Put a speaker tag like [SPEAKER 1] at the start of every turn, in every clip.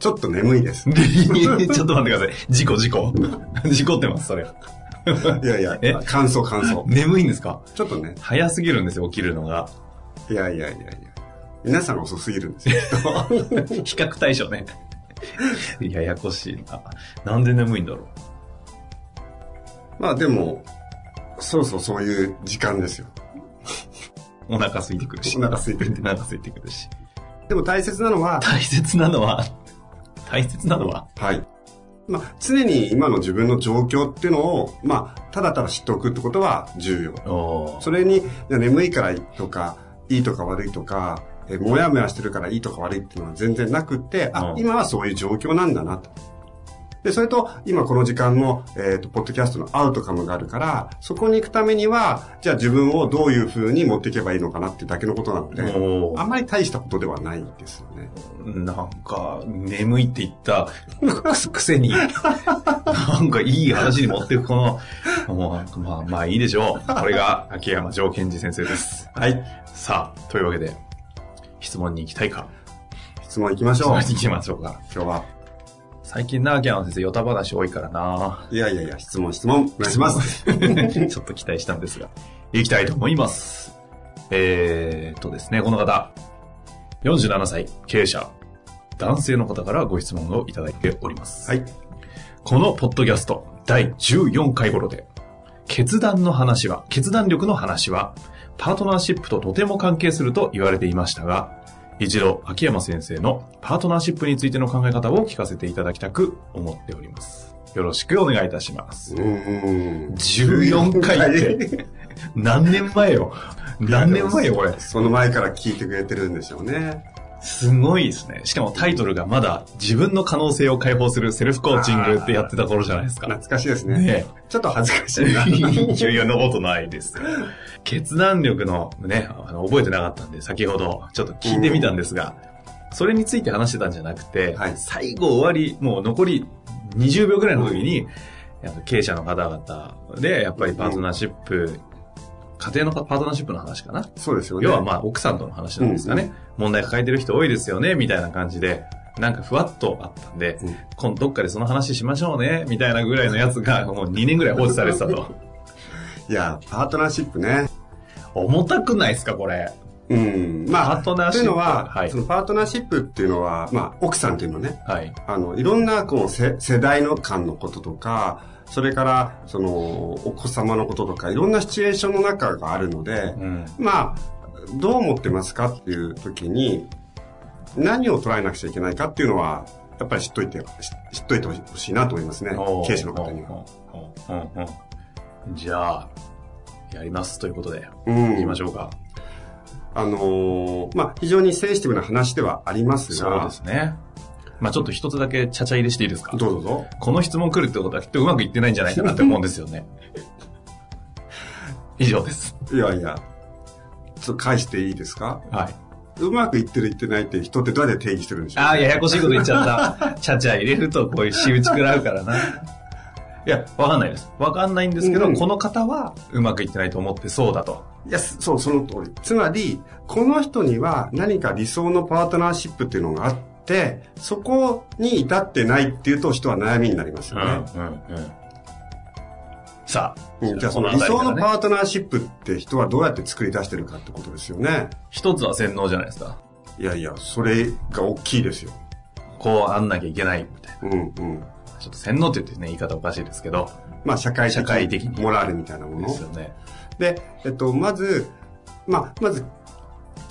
[SPEAKER 1] ちょっと眠いです。い
[SPEAKER 2] ちょっと待ってください。事故、事故。事故ってます、それ。
[SPEAKER 1] やいや
[SPEAKER 2] え、
[SPEAKER 1] 感想感想。
[SPEAKER 2] 眠いんですか？
[SPEAKER 1] ちょっとね、
[SPEAKER 2] 早すぎるんですよ、起きるのが。
[SPEAKER 1] いやいやいやいや。皆さん遅すぎるんですよ。
[SPEAKER 2] 比較対象ね。ややこしいな。なんで眠いんだろ
[SPEAKER 1] まあでも、そろそろそういう時間ですよ。
[SPEAKER 2] う。お腹空いてくるし。
[SPEAKER 1] お腹空いてる
[SPEAKER 2] お腹空いてくるし。
[SPEAKER 1] でも大切なのは、
[SPEAKER 2] 大切なのは、大切なのは、
[SPEAKER 1] はい。まあ、常に今の自分の状況っていうのを、まあ、ただただ知っておくってことは重要。それに、眠いからとか、いいとか悪いとか、えもやもやしてるからいいとか悪いっていうのは全然なくって、あ、
[SPEAKER 2] うん
[SPEAKER 1] 今はそういう状況なんだなと。で、それと、今この時間の、えっ、と、ポッドキャストのアウトカムがあるから、そこに行くためには、じゃあ自分をどういう風に持っていけばいいのかなっていうだけのことなので、あんまり大したことではないですよね。
[SPEAKER 2] なんか、眠いって言ったくくせに、なんかいい話に持っていくこの、もう、まあまあいいでしょう。これが秋山城賢治先生です。
[SPEAKER 1] はい。
[SPEAKER 2] さあ、というわけで、質問に行きたいか？
[SPEAKER 1] 質問行きましょう。
[SPEAKER 2] 質問に行きましょうか。
[SPEAKER 1] 今日は。
[SPEAKER 2] 最近な、秋山先生、ヨタ話多いからな。
[SPEAKER 1] いやいやいや、質問質問、お願いします。
[SPEAKER 2] ちょっと期待したんですが、行きたいと思います。えーっとですね、この方、47歳、経営者、男性の方からご質問をいただいております。
[SPEAKER 1] はい。
[SPEAKER 2] このポッドキャスト第14回頃で、決断の話は、決断力の話は、パートナーシップととても関係すると言われていましたが、一度、秋山先生のパートナーシップについての考え方を聞かせていただきたく思っております。よろしくお願いいたします
[SPEAKER 1] う。ーん。
[SPEAKER 2] 14回って、何年前よ。何年前よ、これ。
[SPEAKER 1] その前から聞いてくれてるんでしょうね。
[SPEAKER 2] すごいですね。しかもタイトルがまだ自分の可能性を解放するセルフコーチングってやってた頃じゃないですか。
[SPEAKER 1] 懐かしいですね。
[SPEAKER 2] ね
[SPEAKER 1] ちょっと恥ずかしいな。
[SPEAKER 2] いやいや、なことないですよ。決断力のね、あの覚えてなかったんで、先ほどちょっと聞いてみたんですが、それについて話してたんじゃなくて、
[SPEAKER 1] はい
[SPEAKER 2] 最後終わり、もう残り20秒ぐらいの時に、経営者の方々で、やっぱりパートナーシップ、家庭のパートナーシップの話かな。
[SPEAKER 1] そうですよね。
[SPEAKER 2] 要はまあ奥さんとの話なんですかね。
[SPEAKER 1] うん
[SPEAKER 2] 問題抱えてる人多いですよね、みたいな感じで、なんかふわっとあったんで、
[SPEAKER 1] うん
[SPEAKER 2] 今度どっかでその話しましょうね、みたいなぐらいのやつがもう2年ぐらい放置されてたと。
[SPEAKER 1] いや、パートナーシップね。
[SPEAKER 2] 重たくないですか、これ。
[SPEAKER 1] うん。まあ、
[SPEAKER 2] パートナーシップ
[SPEAKER 1] というのは、
[SPEAKER 2] はい
[SPEAKER 1] そのパートナーシップっていうのは、まあ、奥さんっていうのはね、
[SPEAKER 2] はい。
[SPEAKER 1] あの、いろんな、こう、世世代の間のこととか、それから、その、お子様のこととか、いろんなシチュエーションの中があるので、
[SPEAKER 2] うん。
[SPEAKER 1] まあ、どう思ってますかっていう時に、何を捉えなくちゃいけないかっていうのは、やっぱり知っといて、知知っといてほしいなと思いますね。経営者の方には。
[SPEAKER 2] じゃあ、やりますということで、
[SPEAKER 1] うん。
[SPEAKER 2] 行きましょうか。
[SPEAKER 1] あのーまあ、非常にセンシティブな話ではあります
[SPEAKER 2] そう
[SPEAKER 1] が、
[SPEAKER 2] ですね。まあちょっと一つだけちゃちゃ入れしていいですか？
[SPEAKER 1] どうぞ。
[SPEAKER 2] この質問来るってことはきっとうまくいってないんじゃないかなって思うんですよね。以上です。
[SPEAKER 1] いやいや、ちょっと返していいですか？
[SPEAKER 2] はい。
[SPEAKER 1] うまくいってるいってないって人ってどうやって定義してるんでしょう
[SPEAKER 2] ああ、ややこしいこと言っちゃった。ちゃちゃ入れるとこういう仕打ち食らうからな。いや、わかんないです。わかんないんですけど、
[SPEAKER 1] うん
[SPEAKER 2] この方はうまくいってないと思ってそうだと。
[SPEAKER 1] いや、そう、その通り。つまり、この人には何か理想のパートナーシップっていうのがあって、そこに至ってないっていうと人は悩みになりますよね。
[SPEAKER 2] うん、うん。さあ、
[SPEAKER 1] うんじゃあその理想のパートナーシップって人はどうやって作り出してるかってことですよね。
[SPEAKER 2] 一つは洗脳じゃないですか。
[SPEAKER 1] いやいや、それが大きいですよ。
[SPEAKER 2] こうあんなきゃいけないみたいな。
[SPEAKER 1] うんうん。
[SPEAKER 2] ちょっと洗脳って言ってね、言い方おかしいですけど。
[SPEAKER 1] まあ、社会的
[SPEAKER 2] 社会的に
[SPEAKER 1] モラルみたいなもの。
[SPEAKER 2] ですよね。
[SPEAKER 1] で、えっと、まず、まあ、まず、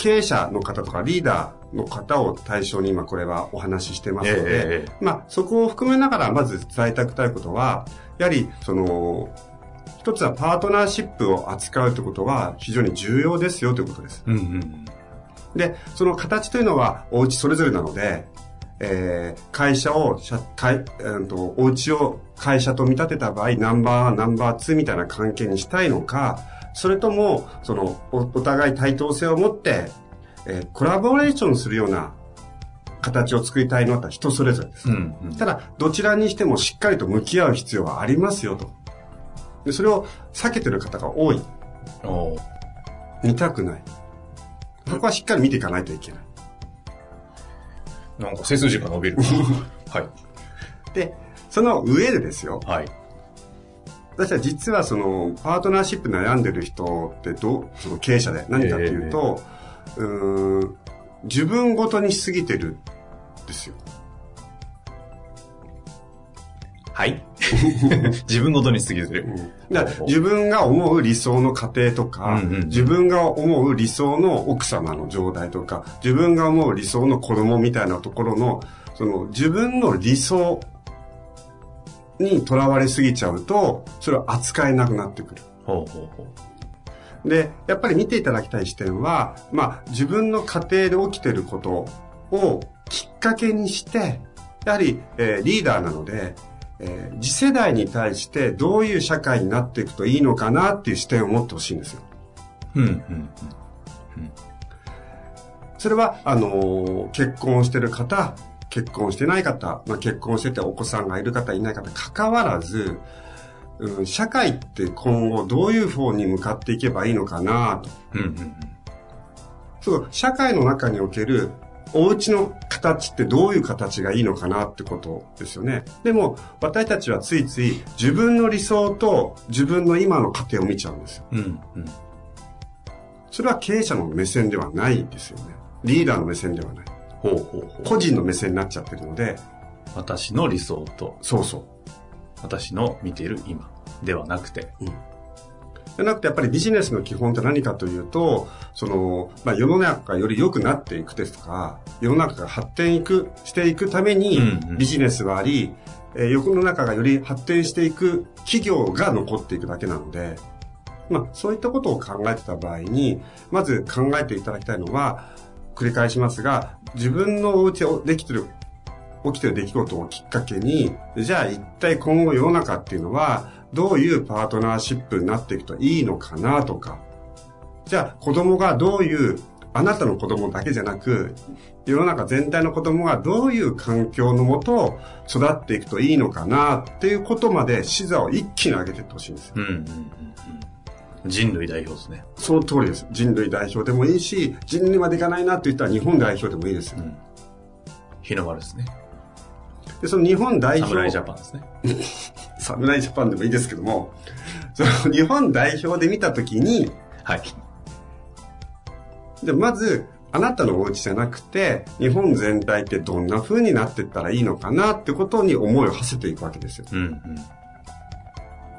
[SPEAKER 1] 経営者の方とかリーダーの方を対象に今これはお話ししてますので、
[SPEAKER 2] ええ
[SPEAKER 1] まあ、そこを含めながらまず伝えたくたいことは、やはり、その、一つはパートナーシップを扱うということは非常に重要ですよということです。
[SPEAKER 2] うんうん。
[SPEAKER 1] で、その形というのはお家それぞれなので、えー会社を、社会、うんと、お家を会社と見立てた場合、ナンバーワン、ナンバーツーみたいな関係にしたいのか、それとも、その、おお互い対等性を持って、えーコラボレーションするような形を作りたいのは人それぞれです。
[SPEAKER 2] うんうん。
[SPEAKER 1] ただ、どちらにしてもしっかりと向き合う必要はありますよと。でそれを避けてる方が多い。見たくない。そこはしっかり見ていかないといけない。
[SPEAKER 2] なんか背筋が伸びる。はい。
[SPEAKER 1] で、その上でですよ。
[SPEAKER 2] はい。
[SPEAKER 1] 私は実はその、パートナーシップ悩んでる人ってどう、その経営者で何かっていうと、うーん、自分ごとにしすぎてるんですよ。
[SPEAKER 2] はい。自分ごとにしすぎてる。
[SPEAKER 1] だから自分が思う理想の家庭とか、
[SPEAKER 2] うんうん
[SPEAKER 1] 自分が思う理想の奥様の状態とか、自分が思う理想の子供みたいなところの、その自分の理想にとらわれすぎちゃうと、それは扱えなくなってくる。
[SPEAKER 2] ほうほうほう。
[SPEAKER 1] で、やっぱり見ていただきたい視点は、まあ、自分の家庭で起きてることをきっかけにして、やはり、えーリーダーなので、えー次世代に対してどういう社会になっていくといいのかなっていう視点を持ってほしいんですよ。
[SPEAKER 2] うんうん
[SPEAKER 1] それは、あのー結婚してる方、結婚してない方、まあ、結婚しててお子さんがいる方、いない方、関わらず、うん、社会って今後どういう方に向かっていけばいいのかなと。
[SPEAKER 2] うん。うんうん
[SPEAKER 1] そう、社会の中におけるお家の形ってどういう形がいいのかなってことですよね。でも、私たちはついつい自分の理想と自分の今の家庭を見ちゃうんですよ。
[SPEAKER 2] うん。うんうん。
[SPEAKER 1] それは経営者の目線ではないですよね。リーダーの目線ではない。
[SPEAKER 2] ほうほうほう。
[SPEAKER 1] 個人の目線になっちゃってるので、
[SPEAKER 2] 私の理想と
[SPEAKER 1] そうそう。
[SPEAKER 2] 私の見ている今ではなくて。
[SPEAKER 1] じゃなくてやっぱりビジネスの基本って何かというと、その、まあ、世の中がより良くなっていくですとか、世の中が発展いく、していくために
[SPEAKER 2] うんうん
[SPEAKER 1] ビジネスはあり、えー世の中がより発展していく企業が残っていくだけなので、まあ、そういったことを考えてた場合に、まず考えていただきたいのは、繰り返しますが、自分のお家でできてる、起きてる出来事をきっかけに、じゃあ一体今後世の中っていうのは、どういうパートナーシップになっていくといいのかなとか、じゃあ子供がどういう、あなたの子供だけじゃなく、世の中全体の子供がどういう環境のもと育っていくといいのかなっていうことまで視座を一気に上げていってほしいんですよ。
[SPEAKER 2] うんうんうんうん。人類代表ですね。
[SPEAKER 1] その通りです。人類代表でもいいし、人類までいかないなって言ったら日本代表でもいいですよ。
[SPEAKER 2] うん。日の丸ですね。
[SPEAKER 1] で、その日本代表。
[SPEAKER 2] 侍ジャパンですね。
[SPEAKER 1] 侍ジャパンでもいいですけども、その日本代表で見たときに、
[SPEAKER 2] はい。
[SPEAKER 1] で、まず、あなたのお家じゃなくて、日本全体ってどんな風になっていったらいいのかなってことに思いを馳せていくわけですよ。
[SPEAKER 2] うんうん。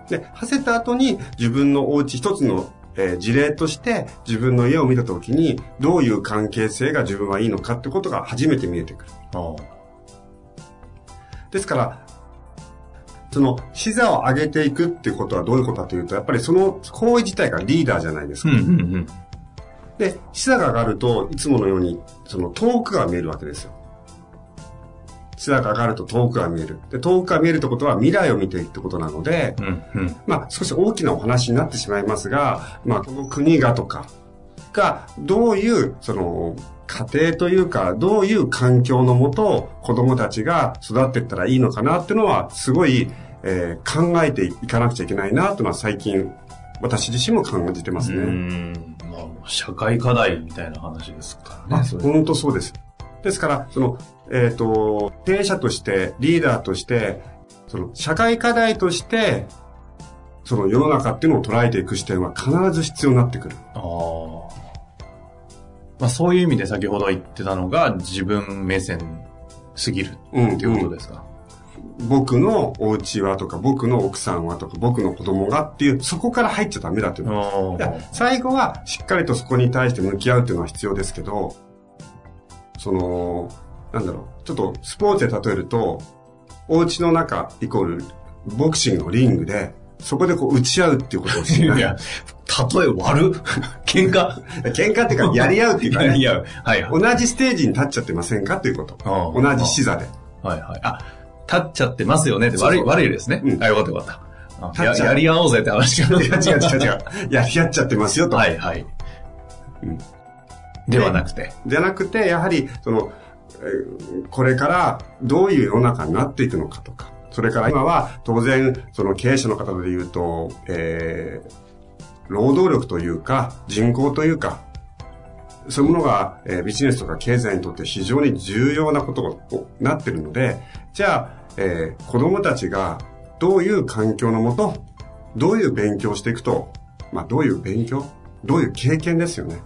[SPEAKER 1] で、馳せた後に自分のお家一つの、えー事例として自分の家を見たときにどういう関係性が自分はいいのかってことが初めて見えてくる。
[SPEAKER 2] あ
[SPEAKER 1] ですから、その、視座を上げていくっていうことはどういうことかというと、やっぱりその行為自体がリーダーじゃないですか。
[SPEAKER 2] うんうんうん。
[SPEAKER 1] で、視座が上がると、いつものように、その遠くが見えるわけですよ。視座が上がると遠くが見える。で、遠くが見えるってことは未来を見ていくってことなので、
[SPEAKER 2] うんうん。
[SPEAKER 1] まあ少し大きなお話になってしまいますが、まあこの国がとかがどういう、その、家庭というか、どういう環境のもと子供たちが育っていったらいいのかなっていうのは、すごい、えー考えていかなくちゃいけないなというのは最近、私自身も感じてます
[SPEAKER 2] う
[SPEAKER 1] ね。
[SPEAKER 2] ん。まあ、社会課題みたいな話ですからね。
[SPEAKER 1] 本当そうです。ですから、その、えっ、と、経営者として、リーダーとして、その、社会課題として、その世の中っていうのを捉えていく視点は必ず必要になってくる。
[SPEAKER 2] ああ。まあ、そういう意味で先ほど言ってたのが自分目線すぎる
[SPEAKER 1] うん
[SPEAKER 2] っていうことですか？
[SPEAKER 1] 僕のお家はとか、僕の奥さんはとか、僕の子供がっていう、そこから入っちゃダメだっていうの。
[SPEAKER 2] お
[SPEAKER 1] いや最後はしっかりとそこに対して向き合うっていうのは必要ですけど、その、なんだろう、ちょっとスポーツで例えると、お家の中イコールボクシングのリングで、そこでこう打ち合うっていうことをしない。
[SPEAKER 2] いや、例え悪っ 喧嘩？
[SPEAKER 1] 喧嘩っていうか、やり合うっていうかね。
[SPEAKER 2] いや、はいはい。
[SPEAKER 1] 同じステージに立っちゃってませんか？っていうこと。
[SPEAKER 2] うん
[SPEAKER 1] 同じ視座で。
[SPEAKER 2] はいはい。あ、立っちゃってますよねって悪い、悪いですね。
[SPEAKER 1] うん
[SPEAKER 2] あ、よかったよかった。あややり合おうぜって話が。
[SPEAKER 1] 違う違う違う。やり合っちゃってますよと。
[SPEAKER 2] はいはい。
[SPEAKER 1] うん
[SPEAKER 2] ではなくて。
[SPEAKER 1] じゃなくて、やはり、その、これからどういう世の中になっていくのかとか、それから今は当然、その経営者の方で言うと、えー労働力というか、人口というか、そういうものが、えービジネスとか経済にとって非常に重要なことになってるので、じゃあ、えー子供たちがどういう環境のもと、どういう勉強をしていくと、まあどういう勉強どういう経験ですよね。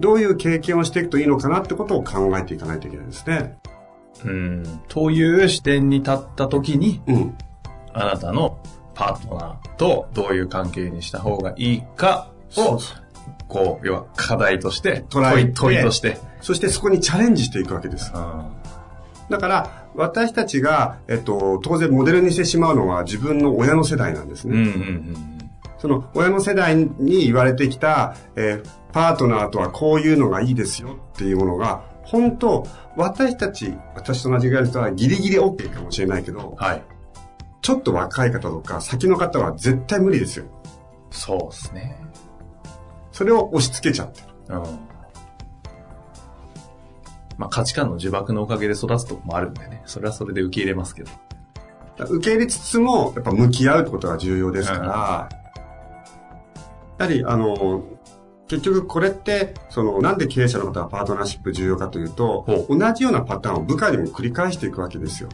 [SPEAKER 1] どういう経験をしていくといいのかなってことを考えていかないといけないですね。
[SPEAKER 2] うん。という視点に立った時に、
[SPEAKER 1] うん。
[SPEAKER 2] あなたのパートナーとどういう関係にした方がいいかを、こう、要は課題として、問い、問いとして。
[SPEAKER 1] そしてそこにチャレンジしていくわけです。だから、私たちが、えっと、当然モデルにしてしまうのは自分の親の世代なんですね。
[SPEAKER 2] うんうんうん
[SPEAKER 1] その親の世代に言われてきた、えーパートナーとはこういうのがいいですよっていうものが、本当私たち、私と同じぐらいの人はギリギリ OK かもしれないけど、
[SPEAKER 2] はい。
[SPEAKER 1] ちょっと若い方とか先の方は絶対無理ですよ。
[SPEAKER 2] そうですね。
[SPEAKER 1] それを押し付けちゃってる。
[SPEAKER 2] うん。まあ価値観の呪縛のおかげで育つとこもあるんでね。それはそれで受け入れますけど。
[SPEAKER 1] 受け入れつつも、やっぱ向き合うってことが重要ですから、やはり、あの、結局これって、その、なんで経営者の方はパートナーシップ重要かというと
[SPEAKER 2] ほ、
[SPEAKER 1] 同じようなパターンを部下にも繰り返していくわけですよ。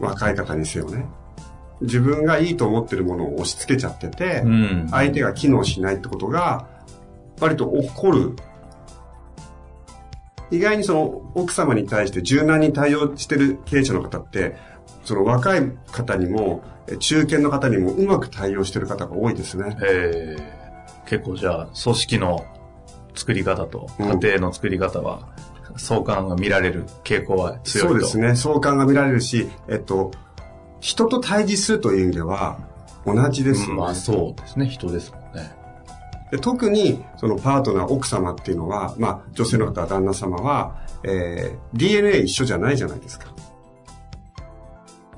[SPEAKER 1] 若い方にせよね。自分がいいと思ってるものを押し付けちゃってて、
[SPEAKER 2] ん
[SPEAKER 1] 相手が機能しないってことが、割と起こる。意外にその奥様に対して柔軟に対応してる経営者の方って、その若い方にも、え中堅の方にもうまく対応してる方が多いですね。
[SPEAKER 2] えー結構じゃあ、組織の作り方と
[SPEAKER 1] うん
[SPEAKER 2] 家庭の作り方は、相関が見られる傾向は強いと。
[SPEAKER 1] そうですね。相関が見られるし、えっと、人と対峙するという意味では同じですよね。
[SPEAKER 2] まあそうですね。人ですもんね。
[SPEAKER 1] で特に、そのパートナー、奥様っていうのは、まあ、女性の方、旦那様は、えー DNA 一緒じゃないじゃないですか。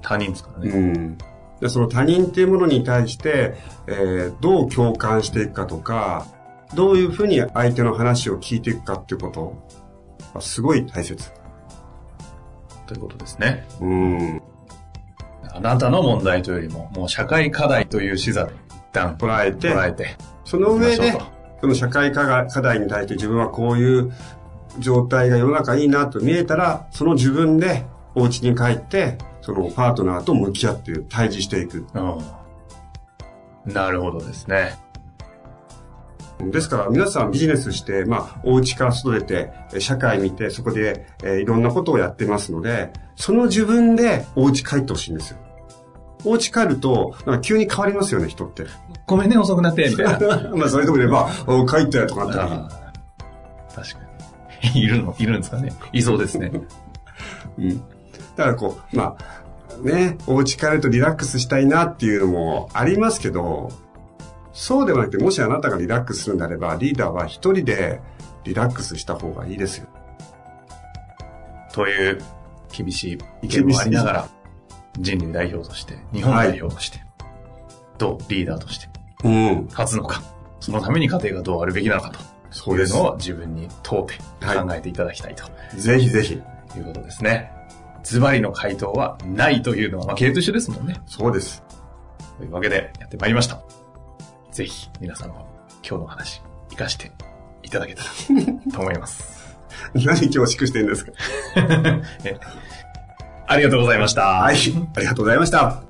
[SPEAKER 2] 他人ですからね。
[SPEAKER 1] うん。で、その他人っていうものに対して、えーどう共感していくかとか、どういうふうに相手の話を聞いていくかっていうことはすごい大切。
[SPEAKER 2] ということですね。
[SPEAKER 1] うん。
[SPEAKER 2] あなたの問題というよりも、もう社会課題という視座で一旦
[SPEAKER 1] 捉えて、
[SPEAKER 2] 捉えて、
[SPEAKER 1] その上でその社会課題課題に対して自分はこういう状態が世の中いいなと見えたら、その自分でお家に帰って、そのパートナーと向き合って対峙していく。
[SPEAKER 2] うん。なるほどですね。
[SPEAKER 1] ですから皆さんビジネスして、まあ、お家から外出て、え社会見て、そこで、えーいろんなことをやってますので、その自分でお家帰ってほしいんですよ。お家帰ると、なんか急に変わりますよね、人って。
[SPEAKER 2] ごめんね、遅くなって、みたいな。
[SPEAKER 1] まあ、それとも言えば、お帰ったよとかなったり。
[SPEAKER 2] あー確かに。いるのいるんですかねいそうですね。
[SPEAKER 1] うん。だからこう、まあ、ね、お家帰るとリラックスしたいなっていうのもありますけど、そうではなくて、もしあなたがリラックスするんであれば、リーダーは一人でリラックスした方がいいですよ。
[SPEAKER 2] という厳しい意見もありながら、人類代表として、日本代表として、どうリーダーとして
[SPEAKER 1] うん。
[SPEAKER 2] 勝つのか、そのために家庭がどうあるべきなのかと
[SPEAKER 1] そう。
[SPEAKER 2] いうのを自分に問うて
[SPEAKER 1] はい
[SPEAKER 2] 考えていただきたいと
[SPEAKER 1] ぜひぜひ。
[SPEAKER 2] いうことですね。ズバリの回答はないというのは、まあ、経営と一緒ですもんね。
[SPEAKER 1] そうです。
[SPEAKER 2] というわけでやってまいりました。ぜひ皆さんも今日の話活かしていただけたらと 思います。
[SPEAKER 1] 何今日祝してるんですか
[SPEAKER 2] えありがとうございました。
[SPEAKER 1] はい。ありがとうございました。